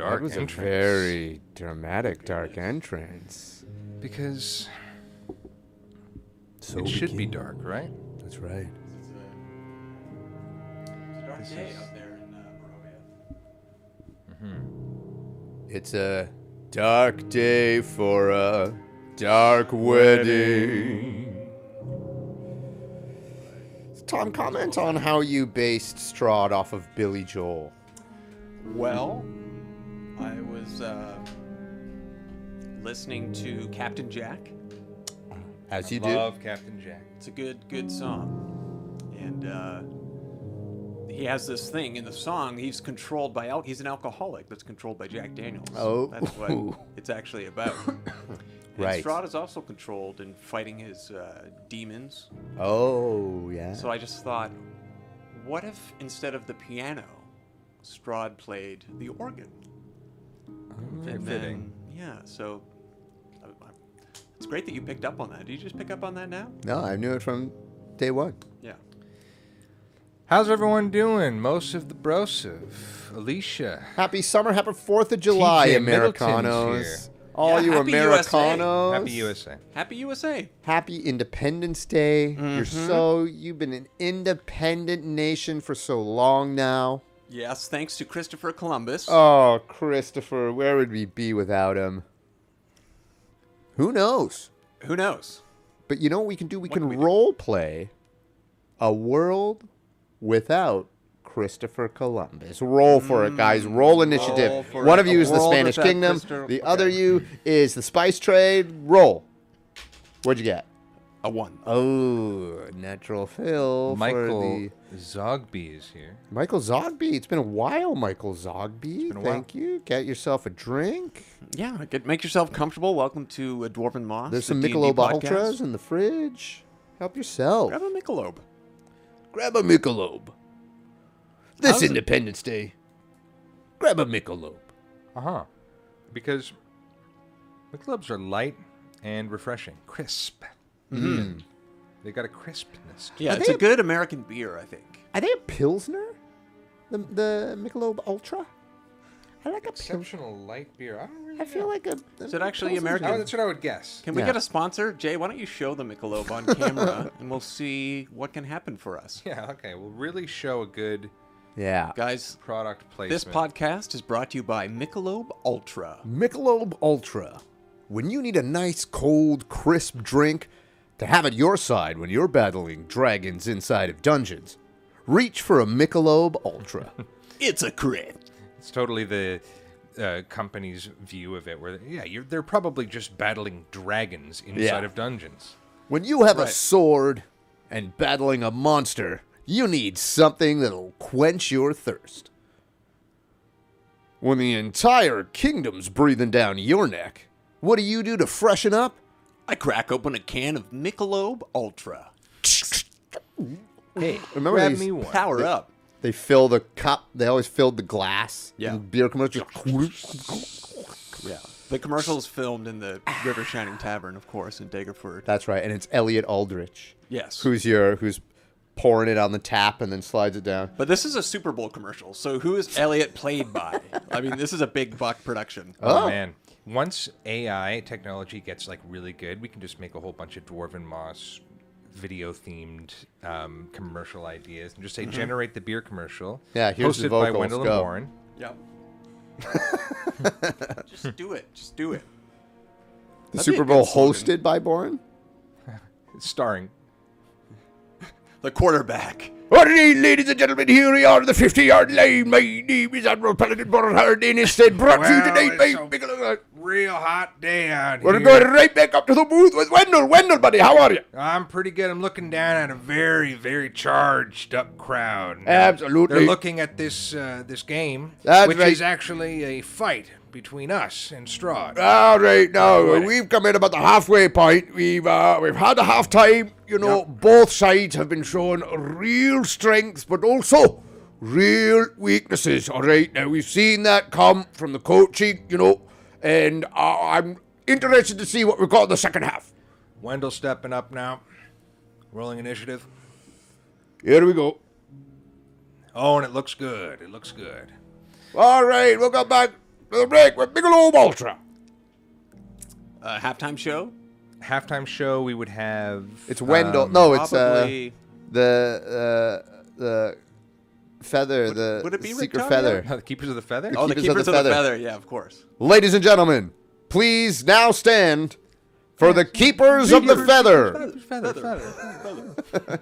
Ooh, this is a That dark was a very dramatic dark entrance. because So it should be dark, right? That's right. This is- mm-hmm. It's a dark day for a dark wedding. Tom, comment on how you based Strahd off of Billy Joel. Well, I was uh, listening to Captain Jack. As you do. Love Captain Jack. It's a good, good song, and uh, he has this thing in the song. He's controlled by al- he's an alcoholic that's controlled by Jack Daniels. Oh. that's what it's actually about. Right. And Strahd is also controlled in fighting his uh, demons. Oh, yeah. So I just thought, what if instead of the piano, Strahd played the organ? Very And fitting. then, yeah, so I- I- it's great that you picked up on that. Did you just pick up on that now? no, I knew it from day one. Yeah. How's everyone doing? Most of the brosive. Alicia. Happy summer, happy 4th of July, TJ Americanos. All Yeah, you happy USA. Americanos. Happy USA. Happy USA. Happy Independence Day. You're Mm-hmm. so you've been an independent nation for so long now. Yes, thanks to Christopher Columbus. Oh, Christopher, where would we be without him? Who knows? Who knows? But you know what we can do? We What can can we do? role play a world without Christopher Columbus. Roll for it, guys. Roll initiative. Mm, roll One of you is the Spanish Kingdom. Christopher- The okay. other you is the spice trade. Roll. What'd you get? A one. Oh, natural fill Michael for the Zogby is here. Michael Zogby. It's been a while, Michael Zogby. been a while. Thank you. Get yourself a drink. Yeah, get, make yourself comfortable. Welcome to a Dwarven Moss. There's the some D&D Michelob podcast. Ultras in the fridge. Help yourself. Grab a Michelob. Grab a Michelob. This How's it- Independence Day. Grab a Michelob. Uh huh. Because Michelobs are light and refreshing, crisp. Mm-hmm. They got a crispness. To Yeah, Are it's they a a- good American beer, I think. Are they a Pilsner? The the Michelob Ultra? I like a Pilsner. Exceptional light beer. I don't really I feel know. like a. Is it actually Oh, American? that's what I would guess. Can we Yeah. get a sponsor? Jay, why don't you show the Michelob on camera and we'll see what can happen for us. Yeah, okay. We'll really show a good Yeah. Guys, product placement. this podcast is brought to you by Michelob Ultra. Michelob Ultra. When you need a nice, cold, crisp drink to have at your side when you're battling dragons inside of dungeons, reach for a Michelob Ultra. It's a crit. It's totally the uh, company's view of it, where yeah, you're, they're probably just battling dragons inside Yeah. of dungeons. when you have a sword and battling a monster, you need something that'll quench your thirst. When the entire kingdom's breathing down your neck, what do you do to freshen up? I crack open a can of Michelob Ultra. Hey, Remember grab these me one. Power up. They fill the cup. They always filled the glass. Yeah. in Beer commercials. Yeah. The commercial is filmed in the River Shining Tavern, of course, in Daggerford. That's right, and it's Elliot Aldrich, Yes. who's your who's pouring it on the tap and then slides it down. But this is a Super Bowl commercial, so who is Elliot played by? I mean, this is a big buck production. Oh, Oh. man. Once AI technology gets like really good, we can just make a whole bunch of Dwarven Moss video themed um, commercial ideas and just say generate the beer commercial. Mm-hmm. Yeah, here's the hosted by vocals, Wendell go. and Warren. Yep. Just do it. Just do it. The That'd Super Bowl good slogan. hosted by Bourne. Starring The quarterback. All right, ladies and gentlemen, here we are, in the 50 yard line. My name is Admiral Paladin Borhard, and instead brought to you Well, tonight by a Bigelow. Real hot day out We're here. going right back up to the booth with Wendell. Wendell, buddy, how are you? I'm pretty good. I'm looking down at a very, very charged up crowd. Now, Absolutely. They're looking at this uh, this game, That's which right. is actually a fight between us and Strahd. All right, now we've come in about the halfway point. We've uh, we've had a half time. You know, Yep. both sides have been showing real strengths, but also real weaknesses. All right, now we've seen that come from the coaching. You know, and uh, I'm interested to see what we've got in the second half. Wendell stepping up now, rolling initiative. Here we go. Oh, and it looks good. It looks good. All right, we'll go back to the break with Bigelow Ultra. Uh, halftime show. Halftime show, we would have. It's Wendell. um, no, it's uh, Probably. the uh, the feather. the would it be secret Rictavio? feather. the Keepers of the Feather. oh, the Keepers of the of the Feather. feather. Yeah, of course. Ladies and gentlemen, please now stand for the keepers of the feather. Feather, feather.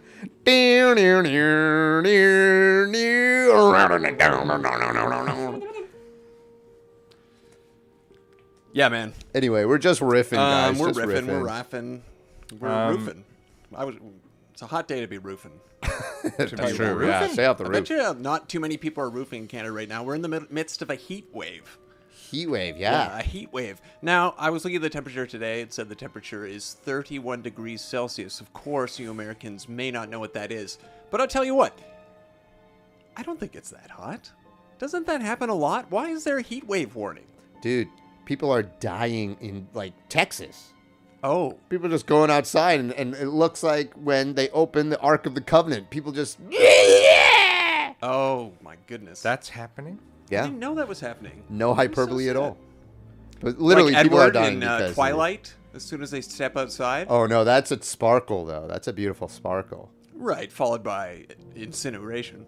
Yeah, man. Anyway, we're just riffing, guys. Um, we're just riffing, We're riffing. We're Um, roofing. I was. It's a hot day to be roofing. That's be true. Yeah, roofing? stay off the I roof. bet you uh, not too many people are roofing in Canada right now. We're in the mid- midst of a heat wave. Heat wave, Yeah, yeah. a heat wave. Now, I was looking at the temperature today. It said the temperature is 31 degrees Celsius. Of course, you Americans may not know what that is. But I'll tell you what. I don't think it's that hot. Doesn't that happen a lot? Why is there a heat wave warning? Dude, people are dying in like Texas. Oh, People are just going outside, and, and it looks like when they open the Ark of the Covenant, people just oh my goodness. That's happening. Yeah. I didn't know that was happening. no I'm so hyperbole at all. But literally, like people Edward are dying in because uh, of. Twilight. As soon as they step outside, Oh no, that's a sparkle though. That's a beautiful sparkle. right, followed by incineration.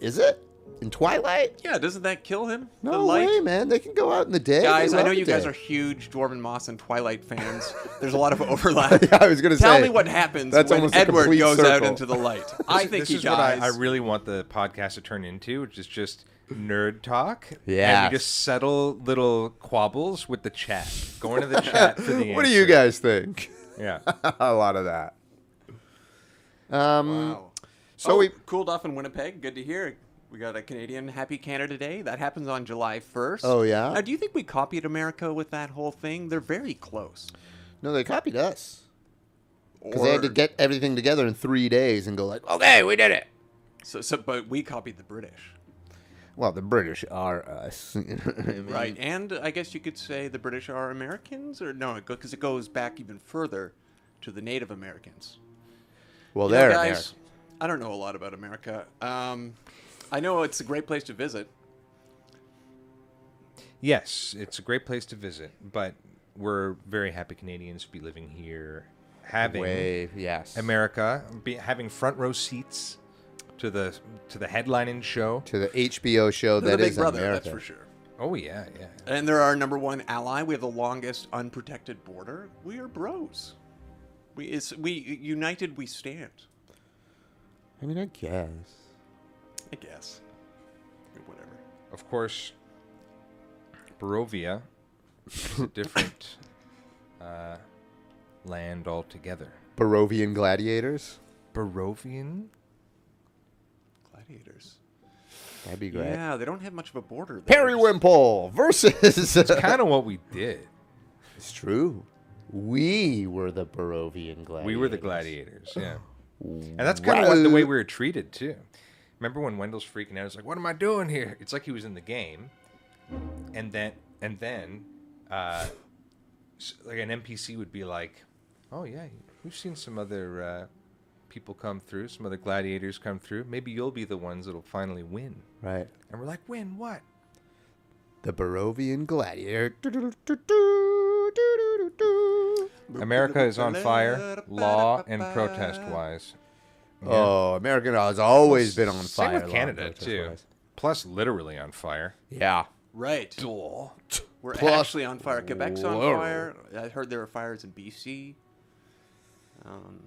Is it in Twilight? Yeah, doesn't that kill him? the No light? way, man. They can go out in the day. Guys, I know you the guys are huge Dwarven Moss and Twilight fans. There's a lot of overlap. Yeah, I was gonna say. Tell say. me what happens That's when almost a Edward complete goes out circle. into the light. I think this he is what I, dies. I really want the podcast to turn into, which is just nerd talk. Yeah. And we just settle little quabbles with the chat. Going to the chat for the end. What do you answer. guys think? Yeah. a lot of that. Um. Wow. So oh, we. cooled off in Winnipeg. Good to hear. We got a Canadian Happy Canada Day. That happens on July 1st. Oh, yeah? Now, do you think we copied America with that whole thing? They're very close. No, they copied us because they had to get everything together in three days and go like, okay, we did it. So, so, but we copied the British, Well, the British are us, I mean, right? And I guess you could say the British are Americans, or no? Because it goes back even further to the Native Americans. Well, You they're guys, American. I don't know a lot about America. Um, I know it's a great place to visit. Yes, it's a great place to visit, but we're very happy Canadians to be living here, having Wave, yes. America, be, having front row seats to the to the headlining show. to the HBO show They're that the Big is Brother, America. that's for sure. Oh yeah, yeah. And they're our number one ally. We have the longest unprotected border. We are bros. We it's we united we stand. I mean, I guess. I guess. Whatever. Of course, Barovia is a different uh, land altogether. Barovian gladiators. Barovian? Gladiators. That'd be great. Yeah, they don't have much of a border. there. Periwinkle versus. That's Kind of what we did. it's true. We were the Barovian gladiators. We were the gladiators, yeah. And that's kind of what the way we were treated too. Remember when Wendell's freaking out? It's like, "What am I doing here?" It's like he was in the game, and then and then, uh, like an NPC would be like, "Oh yeah, we've seen some other uh, people come through, some other gladiators come through. Maybe you'll be the ones that'll finally win." Right. And we're like, "Win what?" The Barovian gladiator. America is on fire, law and protest wise. Oh, American has always been on Same fire. with long Canada protest too. wise. Plus, literally on fire. Yeah. Right. We're Plus- actually on fire. Quebec's on Whoa. fire. I heard there were fires in BC. Um,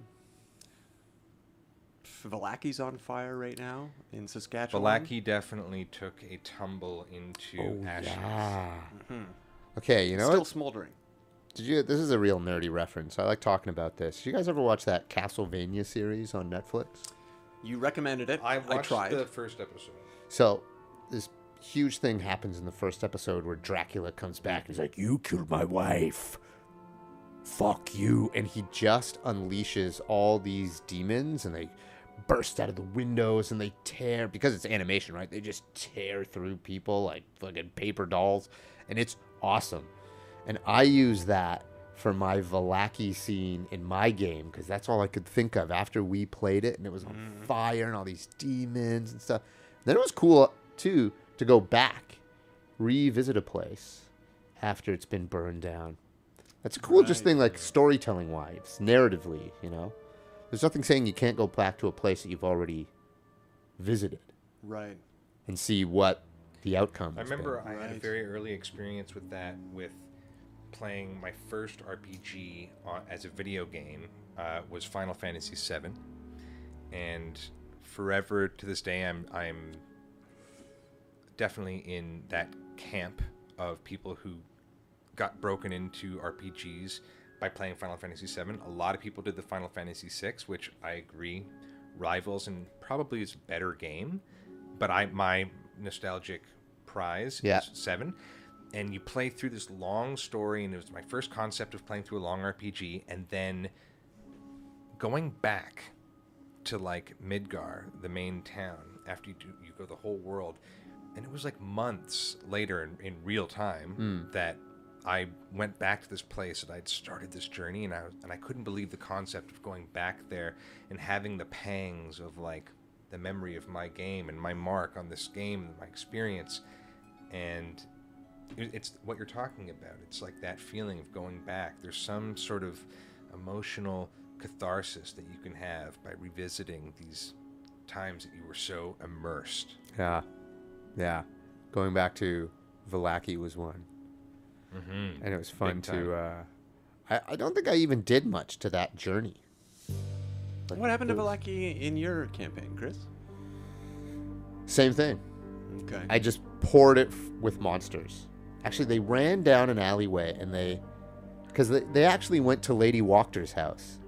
Vallaki's on fire right now in Saskatchewan. Vallaki definitely took a tumble into ashes. Yeah. Okay, you know still what? smoldering. Did you? This is a real nerdy reference. I like talking about this. Did you guys ever watch that Castlevania series on Netflix? You recommended it. I watched tried. the first episode. So this huge thing happens in the first episode where Dracula comes back. He's like, "You killed my wife. Fuck you!" And he just unleashes all these demons, and they burst out of the windows and they tear because it's animation, right? They just tear through people like fucking paper dolls, and it's awesome. And I use that for my Vallaki scene in my game because that's all I could think of after we played it and it was on mm-hmm. fire and all these demons and stuff. Then it was cool too to go back, revisit a place after it's been burned down. That's a cool just thing like storytelling wise, narratively, you know. There's nothing saying you can't go back to a place that you've already visited right. and see what the outcome is. I remember been. I had a very early experience with that with playing my first RPG on, as a video game uh, was Final Fantasy VII, and forever to this day I'm I'm definitely in that camp of people who got broken into RPGs by playing Final Fantasy VII. A lot of people did the Final Fantasy VI, which I agree rivals and probably is a better game. But I my nostalgic prize Yeah. is seven. And you play through this long story, and it was my first concept of playing through a long RPG, and then going back to like Midgar, the main town, after you do you go the whole world, and it was like months later in, in real time hmm. that I went back to this place that I'd started this journey, and I was, and I couldn't believe the concept of going back there and having the pangs of like the memory of my game and my mark on this game, my experience, and it's what you're talking about. It's like that feeling of going back. There's some sort of emotional catharsis that you can have by revisiting these times that you were so immersed. Yeah, yeah. Going back to Vallaki was one, Mm-hmm. and it was fun Big to. Uh, I I don't think I even did much to that journey. Like, What happened to those- Vallaki in your campaign, Chris? Same thing. Okay. I just poured it f- with monsters. Actually, they ran down an alleyway and they, because they, they actually went to Lady Wachter's house.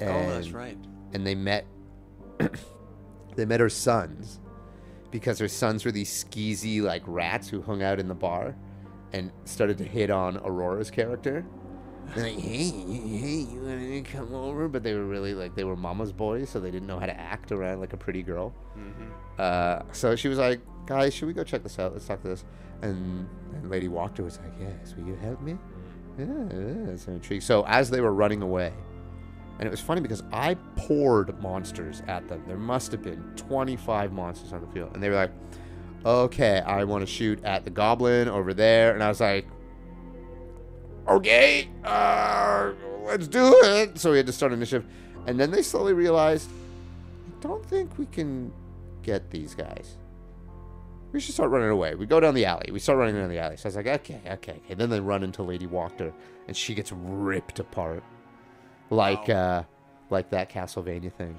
oh, that's right. and they met they met her sons because her sons were these skeezy like rats who hung out in the bar and started to hit on Aurora's character. Like, hey, hey, you want to come over? But they were really like they were mama's boys, so they didn't know how to act around like a pretty girl. Uh, so she was like, guys, should we go check this out? Let's talk to this. And, and Lady Wachter was like, yes, will you help me? Yeah, yeah, so intrigued. So as they were running away, and it was funny because I poured monsters at them. There must have been 25 monsters on the field. And they were like, okay, I want to shoot at the goblin over there. And I was like, okay, uh, let's do it. So we had to start initiative. And then they slowly realized, I don't think we can get these guys. We should start running away. We go down the alley. We start running down the alley. So I was like, okay, okay, okay. Then they run into Lady Wachter, and she gets ripped apart, like uh, like that Castlevania thing.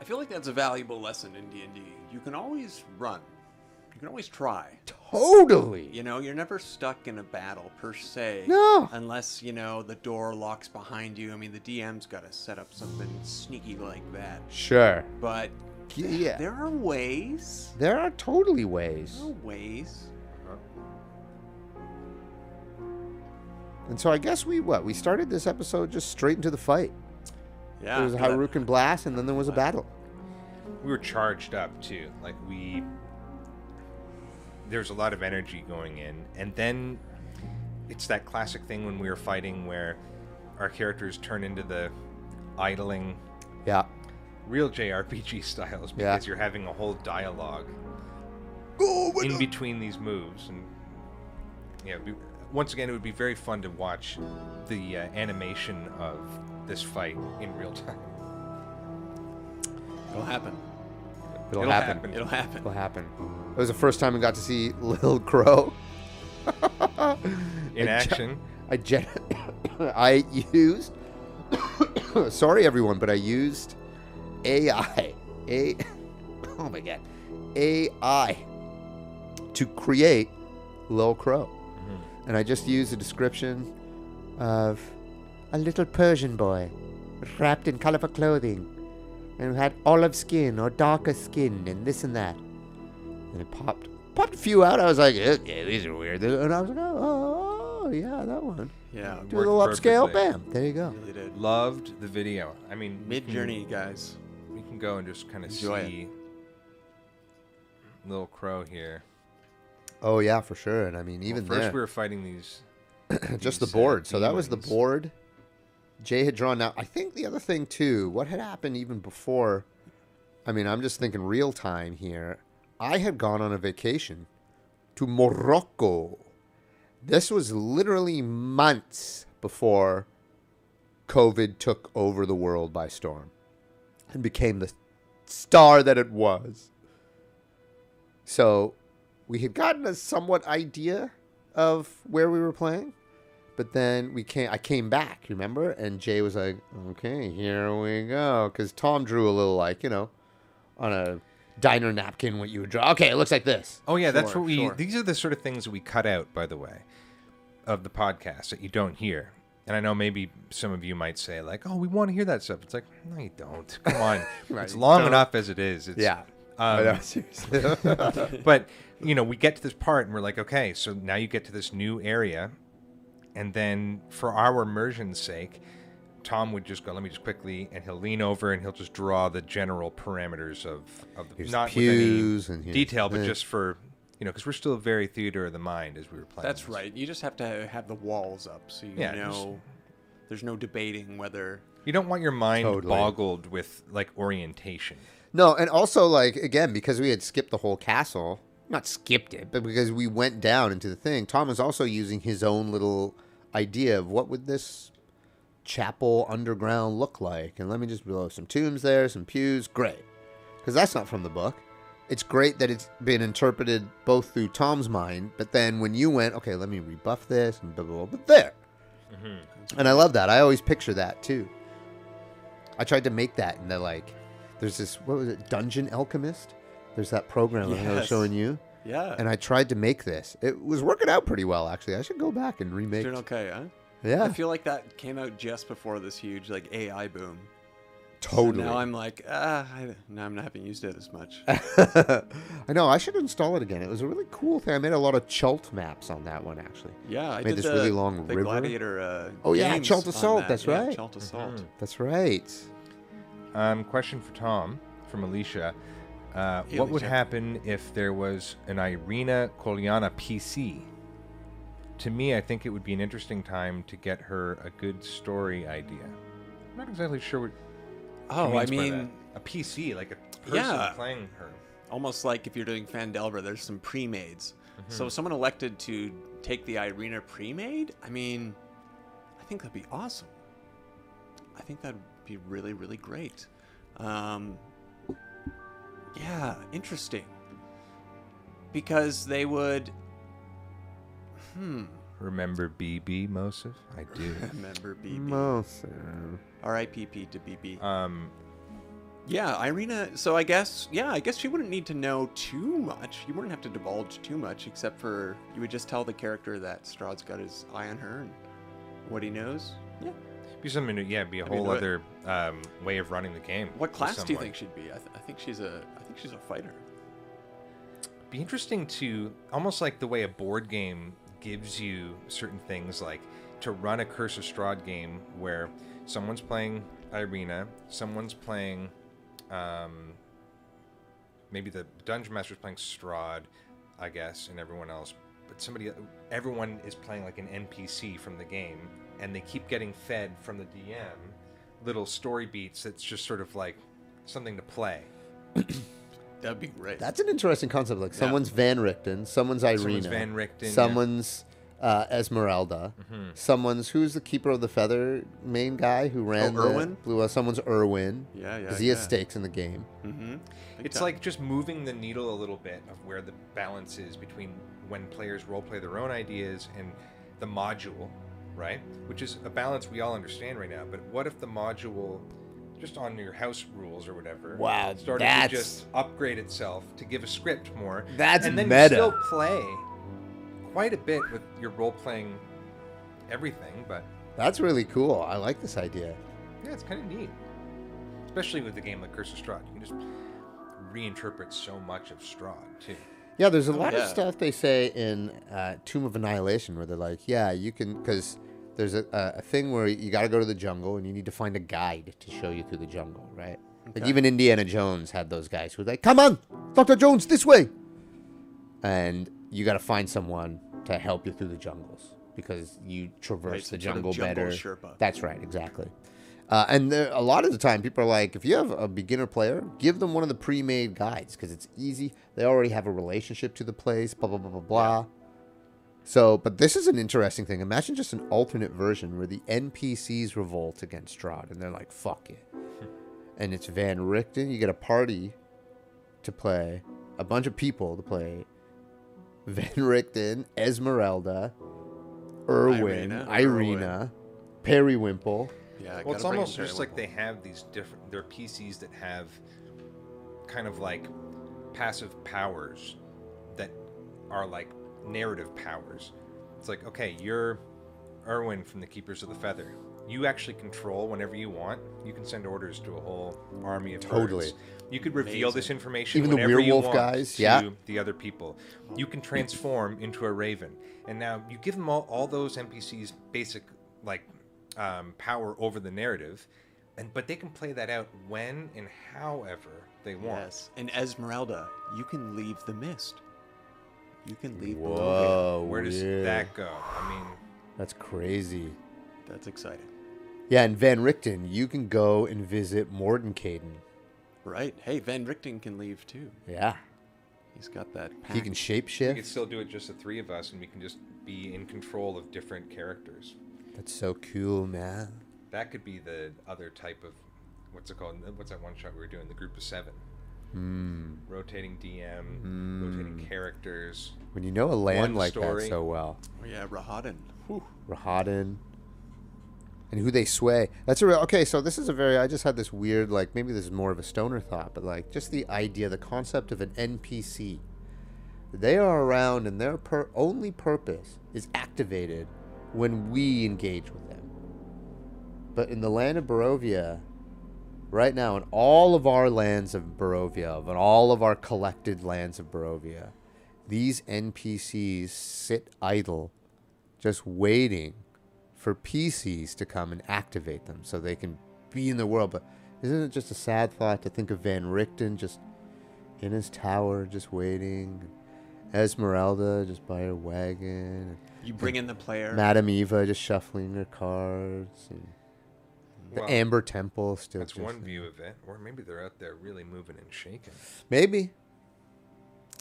I feel like that's a valuable lesson in D&D. You can always run. You can always try. Totally. You know, you're never stuck in a battle per se. No. Unless, you know, the door locks behind you. I mean, the DM's got to set up something sneaky like that. Sure. But Yeah. there are ways. There are totally ways. There are ways. And so I guess we what we started this episode just straight into the fight. Yeah. there was a but- Harukan blast, and then there was a battle. We were charged up too. Like we, there was a lot of energy going in, and then it's that classic thing when we were fighting where our characters turn into the idling Yeah. real JRPG styles Yeah. because you're having a whole dialogue Oh, in between these moves, and yeah, we, once again, it would be very fun to watch the uh, animation of this fight in real time. It'll happen. It'll, It'll happen. happen. It'll happen. It'll happen. It was the first time I got to see Lil Crow. In I action, I gen- I used. sorry, everyone, but I used AI, a, oh my god, AI to create Lil Crow, mm-hmm. and I just used a description of a little Persian boy wrapped in colorful clothing and who had olive skin or darker skin and this and that. And it popped popped a few out. I was like, okay, these are weird. And I was like, oh, oh yeah, that one. Yeah, Do a little upscale, bam, there you go. really did. Loved the video. I mean, we Mid can- journey, guys. We can go and just kind of Enjoy it. little crow here. Oh yeah, for sure. And I mean, even well, first there, we were fighting these. just the these, uh, board. So that was the board. Jay had drawn out. I think the other thing too. What had happened even before? I mean, I'm just thinking real time here. I had gone on a vacation to Morocco. This was literally months before COVID took over the world by storm and became the star that it was. So we had gotten a somewhat idea of where we were playing, but then we came. I came back, remember? And Jay was like, "Okay, here we go," because Tom drew a little like you know, on a diner napkin what you would draw. Okay, it looks like this. Oh yeah, that's what we. sure. These are the sort of things that we cut out, by the way, of the podcast that you don't hear. And I know maybe some of you might say like, "Oh, we want to hear that stuff." It's like, no, you don't. Come on, Right, it's long don't. enough as it is. It's, Yeah. Um, I know, seriously. but you know, we get to this part and we're like, okay, so now you get to this new area, and then for our immersion's sake, Tom would just go, let me just quickly, and he'll lean over and he'll just draw the general parameters of of the Here's not pews with any here's detail, but this. just for you know, because we're still very theater of the mind as we were playing. That's this. right. You just have to have the walls up so you Yeah, know just- there's no debating whether You don't want your mind Totally. boggled with like orientation. No, and also like again because we had skipped the whole castle, not skipped it, but because we went down into the thing. Tom was also using his own little idea of what would this chapel underground look like, and let me just blow some tombs there, some pews, great, because that's not from the book. It's great that it's been interpreted both through Tom's mind, but then when you went, okay, let me rebuff this and blah blah blah, but there, mm-hmm. and I love that. I always picture that too. I tried to make that, and they're like, there's this what was it, Dungeon Alchemist? There's that program that I was Yes. showing you, yeah. and I tried to make this. It was working out pretty well, actually. I should go back and remake. doing okay, huh? Yeah, I feel like that came out just before this huge like AI boom. So totally. now I'm like, ah, I, now I'm not having used it as much. I know. I should install it again. It was a really cool thing. I made a lot of Chult maps on that one, actually. Yeah, I Made did this the, really long the river. Gladiator. Uh, Oh, yeah, games Chult on Assault, that. that's Yeah, right. Chult Assault. That's right. Um, question for Tom from Alicia. Uh, what would happen if there was an Ireena Kolyana PC? To me, I think it would be an interesting time to get her a good story idea. I'm not exactly sure what. Oh, I mean, a PC, like a person Yeah. playing her. almost like if you're doing Phandelver, there's some pre-mades. Mm-hmm. So someone elected to take the Ireena pre-made. I mean, I think that'd be awesome. I think that'd be really, really great. Um, yeah, interesting. Because they would. Hmm. Remember BB Mosif? I do. Remember BB. Most, uh, R.I.P.P. to BB. um, Yeah, Ireena. So I guess, yeah, I guess she wouldn't need to know too much. You wouldn't have to divulge too much, except for you would just tell the character that Strahd's got his eye on her and what he knows. Yeah. Be something to yeah, be a I mean, whole what- other um, way of running the game. What class do you think she'd be? I, th- I think she's a. I think she's a fighter. be interesting to almost like the way a board game gives you certain things like to run a curse of Strahd game where someone's playing Ireena, someone's playing um, maybe the dungeon master's playing Strahd, I guess, and everyone else. But somebody, everyone is playing like an NPC from the game, and they keep getting fed from the DM little story beats. That's just sort of like something to play. That'd be great. That's an interesting concept. Like someone's Van Richten, someone's Ireena, Someone's Van Richten, yeah. someone's uh, Esmeralda, someone's who's the keeper of the feather main guy who ran the Urwin? blue. Uh, someone's Urwin. Yeah, yeah, Because he has yeah. stakes in the game. mm-hmm. It's like just moving the needle a little bit of where the balance is between when players role play their own ideas and the module, right? Which is a balance we all understand right now. But what if the module just on your house rules or whatever. Wow, started that's- to just upgrade itself to give a script more. That's and then meta. you still play quite a bit with your role playing everything, but That's really cool. I like this idea. yeah, it's kind of neat. Especially with a game like Curse of Strahd, you can just reinterpret so much of Strahd too. Yeah, there's a lot of yeah. stuff they say in uh, Tomb of Annihilation where they're like, yeah, you can, because there's a, a a thing where you got to go to the jungle and you need to find a guide to show you through the jungle, right? Like even Indiana Jones had those guys who were like, come on, Dr. Jones, this way. And you got to find someone to help you through the jungles because you traverse Right, the sort of jungle, jungle better. Sherpa. That's right, exactly. Uh, and there, a lot of the time, people are like, if you have a beginner player, give them one of the pre-made guides because it's easy. They already have a relationship to the place. Blah blah blah blah blah. So, but this is an interesting thing. Imagine just an alternate version where the NPCs revolt against Strahd, and they're like, "Fuck it," and it's Van Richten. You get a party to play, a bunch of people to play. Van Richten, Esmeralda, Urwin, Ireena, Ireena, Periwinkle. Yeah, Well, it's gotta bring almost just like they have these different. They're PCs that have kind of like passive powers that are like narrative powers. It's like, okay, you're Urwin from the Keepers of the Feather. You actually control whenever you want. You can send orders to a whole army of Totally. birds. You could reveal this information Even the whenever you werewolf want guys, to yeah. the other people. You can transform into a raven, and now you give them all, all those NPCs basic like um, power over the narrative, and but they can play that out when and however they want. Yes, and Esmeralda, you can leave the mist. You can leave Barovia. Whoa, Where does yeah. that go? I mean, That's crazy. That's exciting. Yeah, and Van Richten, you can go and visit Mordenkainen. Right. Hey, Van Richten can leave too. Yeah. He's got that. Pack. He can shape shift. we shapeshift. could still do it just the three of us, and we can just be in control of different characters. That's so cool, man. That could be the other type of what's it called? What's that one shot we were doing? The group of seven. Hmm. Rotating DM, rotating characters. When you know a land One like story. that so well, Oh, yeah, Rahadin. Whew. Rahadin, and who they sway. That's a real. Okay, so this is a very. I just had this weird, like maybe this is more of a stoner thought, but like just the idea, the concept of an NPC. They are around, and their per- only purpose is activated when we engage with them. But in the land of Barovia, right now, in all of our lands of Barovia, in all of our collected lands of Barovia, these NPCs sit idle, just waiting for PCs to come and activate them so they can be in the world. But isn't it just a sad thought to think of Van Richten just in his tower, just waiting? Esmeralda just by her wagon. You bring in the player. Madame Eva just shuffling her cards. And the Well, Amber Temple still That's just one view of it. Or maybe they're out there really moving and shaking. Maybe.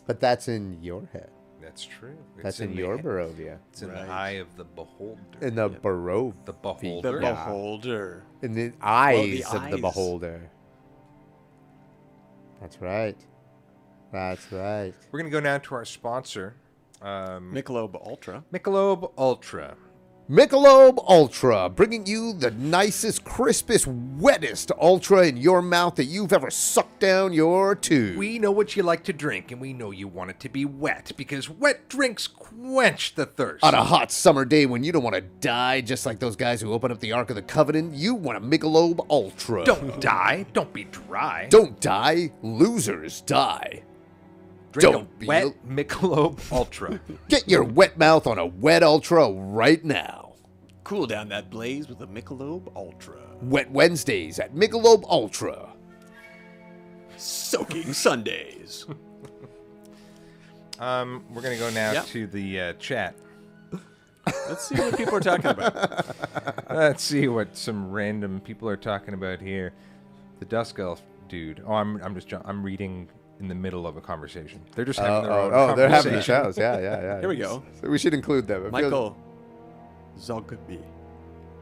But that's in your head. That's true. It's That's in, the your he- Barovia. It's in Right. the eye of the beholder. In the Yep. Barov. the the beholder. Yeah. beholder. In the eyes of the eyes. beholder. That's right. That's right. We're gonna go now to our sponsor, um, Michelob Ultra. Michelob Ultra. Michelob Ultra, bringing you the nicest, crispest, wettest Ultra in your mouth that you've ever sucked down your tube. We know what you like to drink, and we know you want it to be wet because wet drinks quench the thirst. On a hot summer day when you don't want to die, just like those guys who open up the Ark of the Covenant, you want a Michelob Ultra. Don't die. Don't be dry. Don't die. Losers die. Drink don't a be- wet Michelob Ultra. Get your wet mouth on a wet Ultra right now. Cool down that blaze with a Michelob Ultra. Wet Wednesdays at Michelob Ultra. Soaking Sundays. um, we're gonna go now Yep. to the uh, chat. Let's see what people are talking about. Let's see what some random people are talking about here. The Dusk Elf dude. Oh, I'm I'm just I'm reading in the middle of a conversation. They're just having their own oh, they're having the conversation. shows. Yeah, yeah, yeah. Here we go. So we should include them. It feels- Michael Zogby.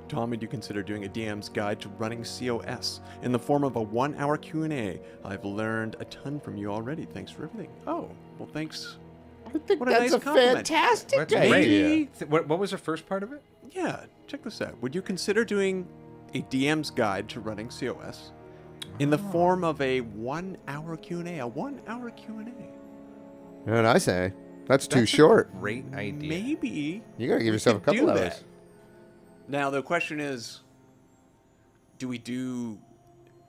Tom, would you consider doing a DM's guide to running COS in the form of a one-hour Q&A? I've learned a ton from you already. Thanks for everything. Oh, well, thanks. I think What a that's nice a compliment. fantastic That's idea. great. Th- What, what was the first part of it? Yeah, check this out. Would you consider doing a DM's guide to running COS in the form of a one-hour Q&A, a one-hour Q&A. And I say, that's too That's a short. Great idea. Maybe You gotta give yourself a couple do hours. that. Now the question is, do we do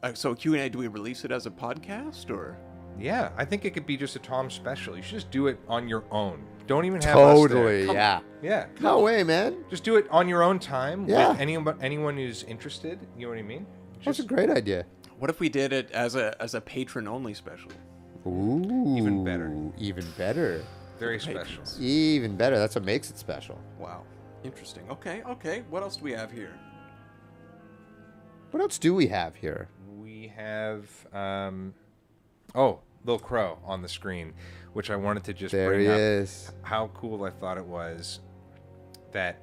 uh, so Q&A? Do we release it as a podcast or? Yeah, I think it could be just a Tom special. You should just do it on your own. Don't even have us there. Totally, Come- yeah. Yeah. No way, man. Just do it on your own time Yeah. with anyone anyone who's interested. You know what I mean? That's a great idea. What if we did it as a as a patron only special? Ooh. Even better. Even better. Very special. Patrons. Even better. That's what makes it special. Wow, interesting. Okay, okay. What else do we have here? What else do we have here? We have um oh, Little Crow on the screen, which I wanted to just There bring he up is. how cool I thought it was that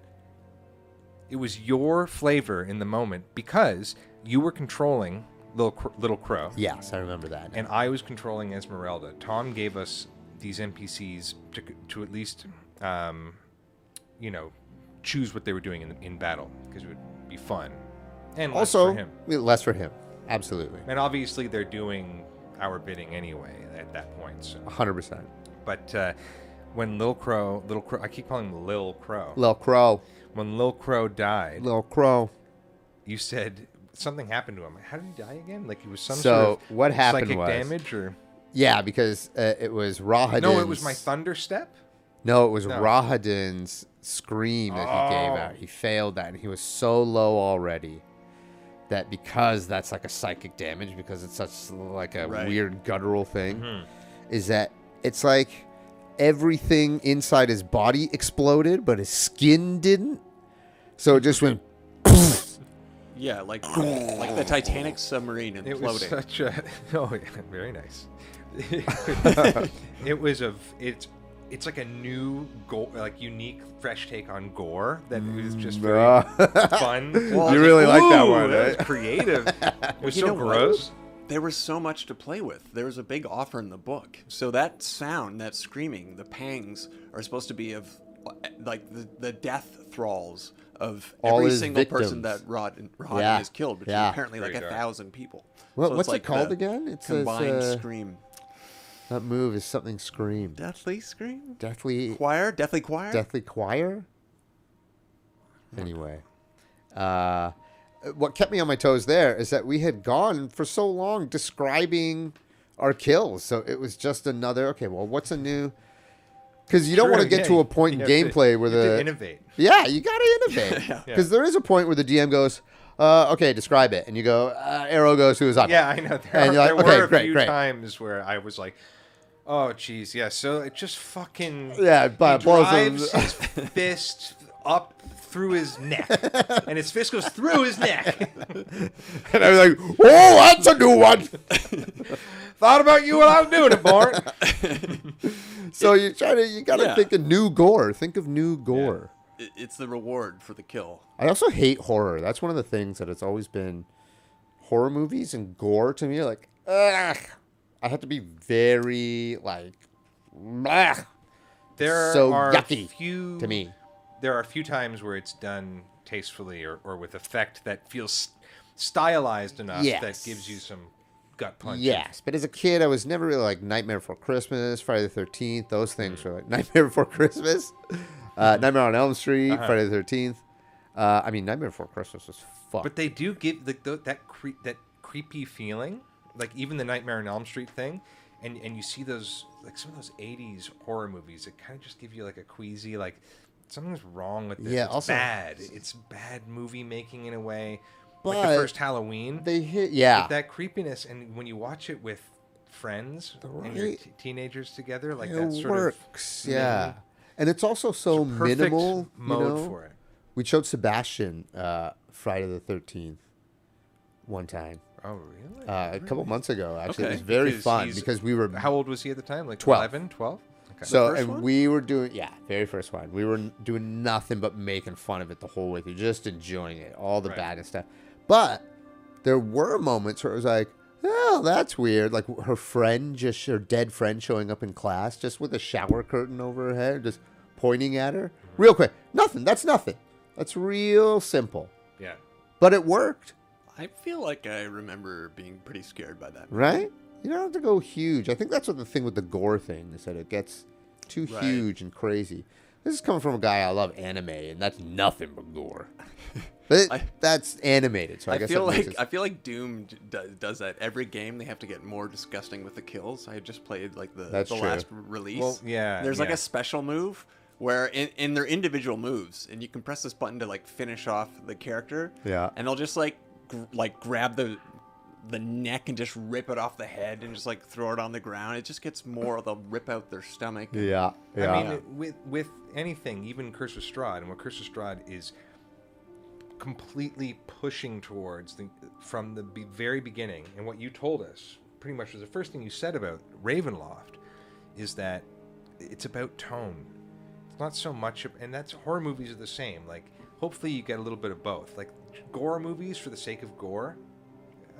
it was your flavor in the moment because you were controlling Little Cro- Little Crow. Yes, I remember that. and I was controlling Esmeralda. Tom gave us these NPCs to, to at least, um, you know, choose what they were doing in, in battle because it would be fun and less also, for him. less for him. Absolutely. And obviously, they're doing our bidding anyway at that point. So, 100%. but uh, when Lil Crow, Little Crow, I keep calling him Lil Crow. Lil Crow. when Lil Crow died, Lil Crow. you said something happened to him. How did he die again? Like he was some So, sort of what happened psychic was- damage or Yeah, because uh, it was Rahadin's. no? It was my thunder step. No, it was No. Rahadin's scream that he gave Oh. out. He failed that, and he was so low already that because that's like a psychic damage, because it's such like a Right. weird guttural thing, Mm-hmm. is that it's like everything inside his body exploded, but his skin didn't. So it just went. Yeah, like like the Titanic submarine It was imploding. such a oh yeah, very nice. it was a it's it's like a new gore like unique fresh take on gore that was just very Mm, fun. Well, You really like that one, that right? was creative. It was you so know what? gross. there was so much to play with. There was a big offer in the book. So that sound, that screaming, the pangs are supposed to be of uh, like the, the death thralls of All every his single person victims. that Rod Rodney Yeah, has killed, which yeah. is apparently like Very a dark. thousand people. What- So it's what's it like called the again? It says, combined uh, scream. That move is something scream. Deathly scream. Deathly. Choir, deathly choir. Deathly Choir. Anyway, uh, what kept me on my toes there is that we had gone for so long describing our kills, so it was just another. Okay, well, what's a new? Because you don't want to get yeah, to a point in have to- gameplay where you have to the innovate. yeah, you got to innovate Yeah. because there is a point where the DM goes, uh, "Okay, describe it," and you go, uh, "Arrow goes to his eye." Yeah, I know. There, And are, you're like, there okay, were a great, few great. times where I was like, "Oh, jeez, yeah." So it just fucking Yeah, but blows drives him- his fist up through his neck, and his fist goes through his neck. and I was like, "Oh, that's a new one." Thought about you while I was doing it, Bart. so you try to, you got to Yeah. think of new gore. Think of new gore. I- It's the reward for the kill. I also hate horror. That's one of the things that it's always been. Horror movies and gore to me, like, ugh. I have to be very like, ugh, There So are yucky few to me. There are a few times where it's done tastefully or, or with effect that feels stylized enough that gives you some gut punch. Yes, but as a kid, I was never really like Nightmare Before Christmas, Friday the Thirteenth. Those things Mm. were like Nightmare Before Christmas, uh, Nightmare on Elm Street, Uh-huh. Friday the Thirteenth. Uh, I mean, Nightmare Before Christmas was fuck. But they do give the, the, that cre- that creepy feeling, like even the Nightmare on Elm Street thing, and and you see those like some of those '80s horror movies that kind of just give you like a queasy like something's wrong with this. Yeah, it's also- bad. It's bad movie making in a way. like the first Halloween, they hit, yeah. with that creepiness, and when you watch it with friends and you're t- teenagers together, like it that sort works, of yeah. And it's also so perfect minimal. you mode know? for it. We showed Sebastian uh, Friday the Thirteenth one time Oh, really? uh, a couple months ago. Actually, it was very Because fun because we were How old was he at the time? Like 12. 11, 12? Okay. So and one? we were doing yeah, very first one. We were doing nothing but making fun of it the whole way through, just enjoying it, all the Right. bad and stuff. But there were moments where it was like, oh, that's weird. Like her friend, just her dead friend, showing up in class, just with a shower curtain over her head, just pointing at her, mm-hmm. real quick. Nothing. That's nothing. That's real simple. yeah. But it worked. I feel like I remember being pretty scared by that. right? You don't have to go huge. I think that's what the thing with the gore thing is that it gets too Right. huge and crazy. This is coming from a guy I love anime, and that's nothing but gore. But it- I- that's animated, so I, I, guess feel like it- I feel like Doom d- does, does that every game. They have to get more disgusting with the kills. I just played like the That's the true. last release. Well, yeah, There's like a special move where in, in their individual moves, and you can press this button to like finish off the character. Yeah. And they'll just like gr- like grab the the neck and just rip it off the head and just like throw it on the ground. It just gets more. They'll rip out their stomach. yeah, yeah. I mean, with with anything, even Curse of Strahd, and what Curse of Strahd is completely pushing towards the, from the be- very beginning, and what you told us pretty much was the first thing you said about Ravenloft, is that it's about tone. It's not so much, of, and that's horror movies are the same. Like, hopefully, you get a little bit of both. Like gore movies for the sake of gore.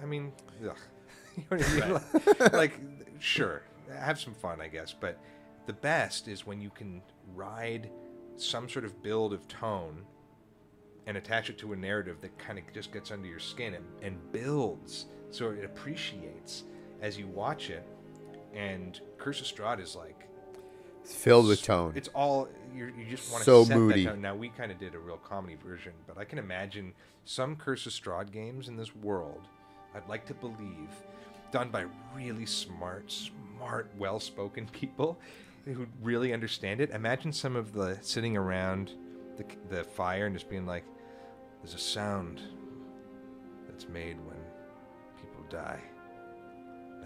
I mean, ugh. you know what I mean? Like, like, sure, have some fun, I guess. But the best is when you can ride some sort of build of tone and attach it to a narrative that kind of just gets under your skin and, and builds so it appreciates as you watch it. And Curse of Strahd is like it's filled with tone. it's all you're, you just want to So set moody. That tone. Now we kind of did a real comedy version, but I can imagine some Curse of Strahd games in this world. I'd like to believe done by really smart, smart, well-spoken people who really understand it. Imagine some of the sitting around the the fire and just being like, "There's a sound that's made when people die."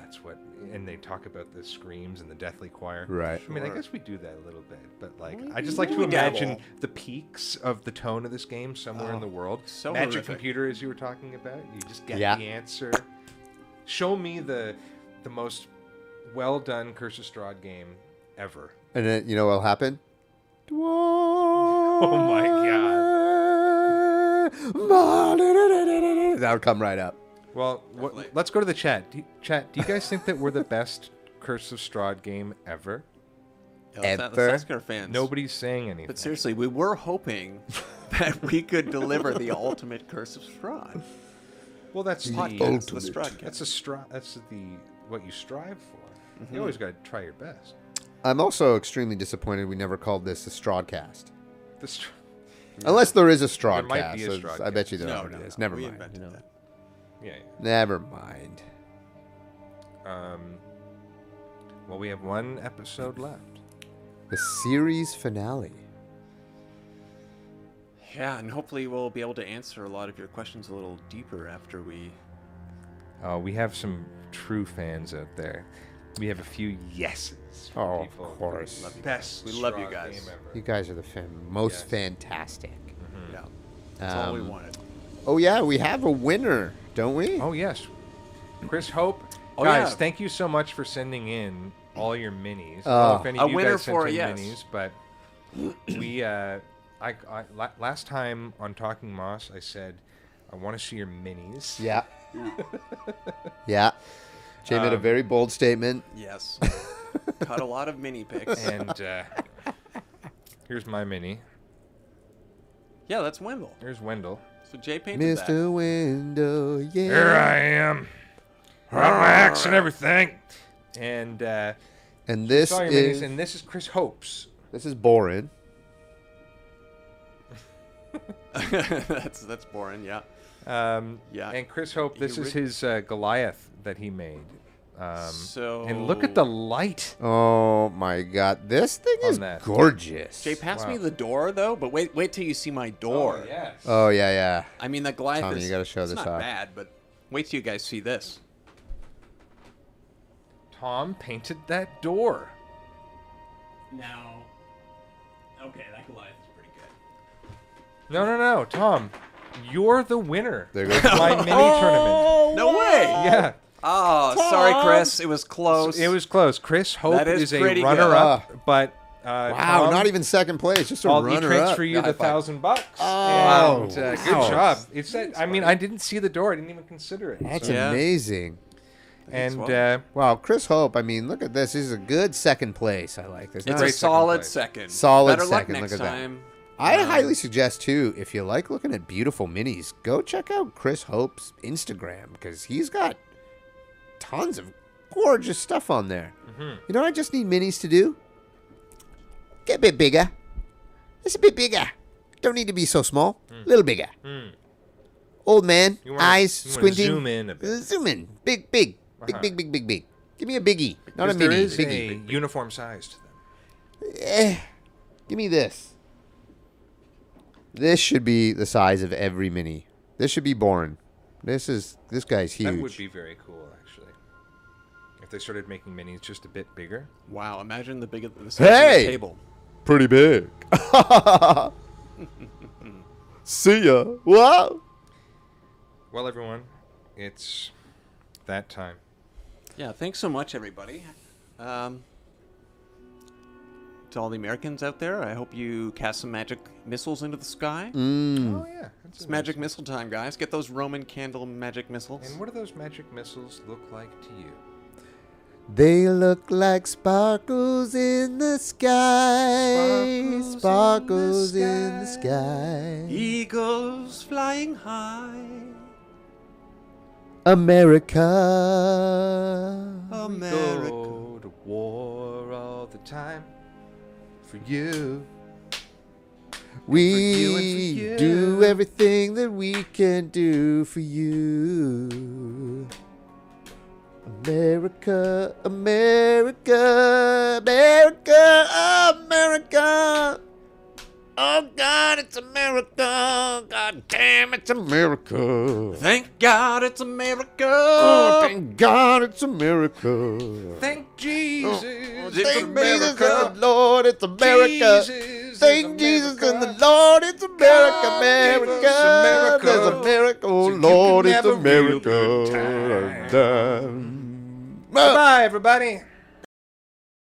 That's what, and they talk about the screams and the deathly choir. Right. I mean, I guess we do that a little bit, but like, We- I just like to imagine dabble. the peaks of the tone of this game somewhere in Oh, the world. so Magic horrific. computer, as you were talking about, you just get Yeah. the answer. Show me the the most well done Curse of Strahd game ever. and then you know what'll happen? Oh my god! That'll come right up. Well, what, let's go to the chat. Do you, chat, do you guys think that we're the best Curse of Strahd game ever? Yeah, let's, not- Ever. let's ask our fans. Nobody's saying anything. But seriously, we were hoping that we could deliver the ultimate Curse of Strahd. well, that's the, the ultimate. Strahd cast. that's a stri- That's the what you strive for. Mm-hmm. You always got to try your best. I'm also extremely disappointed we never called this a Strawdcast. The str- Unless there is a Strawdcast. might be a so I bet you there No, already no, is. no, Never we mind. Invented you know. that. yeah, Never mind. Um, well, we have one episode left. The series finale. Yeah, and hopefully we'll be able to answer a lot of your questions a little deeper after we. Oh, we have some true fans out there. We have a few yeses. from Oh, of people. course. Love you Best. We love you guys. You guys are the fan- most Yes. fantastic. Yeah, that's all we Um, wanted. Oh yeah, we have a winner, don't we? Oh yes, Chris Hope. Oh, guys, yeah. thank you so much for sending in all your minis. I don't Oh. if any A of you winner guys sent for- in yes. minis, but we, uh, I, I, last time on Talking Moss, I said I want to see your minis. Yeah. yeah. Jay made a Um, very bold statement. Yes. Cut a lot of mini pics. And uh, here's my mini. Yeah, that's Wendell. Here's Wendell. So Jay painted that. Mr. Wendell, yeah. Here I am. Brought my axe and everything. And uh, And this saw is minis, and this is Chris Hope's. this is boring. that's that's boring. Yeah. Um, Yeah. And Chris Hope, He this is ri- his uh, Goliath that he made. Um, So and look at the light. Oh my god, this thing On is that. gorgeous. Jay, pass Wow. me the door though. But wait, wait till you see my door. yes. Oh yeah, yeah. I mean, the Goliath Tommy, is. you gotta show it's this not off. bad, but wait till you guys see this. Tom painted that door. Now, okay, that Goliath is pretty good. No, no, no, Tom, you're the winner. There goes- of my mini tournament. No way. Yeah, Oh, sorry, Chris. It was close. it was close. Chris Hope That is a pretty good. runner-up, but uh, Wow, Tom, not even second place, just a I'll runner transfer up. you the five. thousand bucks. Oh, and, uh, wow. good job. It's that. I mean, I didn't see the door. I didn't even consider it. That's so- Yeah. amazing. And well. uh, Wow, Chris Hope. I mean, look at this. This is a good second place. I like this. It's Not a Great second solid place. second. Solid Better second, Luck look next at that. time. I highly suggest too, if you like looking at beautiful minis, go check out Chris Hope's Instagram because he's got tons of gorgeous stuff on there. You know, what I just need minis to do. Get a bit bigger. It's a bit bigger. Don't need to be so small. A little bigger. Old man, wanna- eyes squinting. zoom in a bit. Zoom in. Big, big, big, Uh-huh. big, big, big, big. Give me a biggie, not a Because there mini. is biggie. a uniform size to them. Eh, give me this. This should be the size of every mini. This should be born. This is this guy's huge. That would be very cool. If they started making minis just a bit bigger. Wow, imagine the big the size Hey! of the table. pretty big. See ya. Wow. Well, everyone, it's that time. Yeah, thanks so much, everybody. Um, to all the Americans out there, I hope you cast some magic missiles into the sky. Oh yeah, that's It's magic nice- missile time, guys. Get those Roman candle magic missiles. And what do those magic missiles look like to you? They look like sparkles in the sky. Sparkles in the Sparkles in the sky. Eagles flying high. America. America. Go to war all the time for you. We you for you. do everything that we can do for you. America, America, America, America. Oh God, it's America. God damn, it's America. Thank God it's America. Oh, thank God it's America. Thank Jesus. Oh, thank for Jesus America. and the Lord, it's America. Jesus Thank Jesus and the Lord, it's America, God America. America. There's America, oh So Lord, it's have a real good America. Bye, everybody.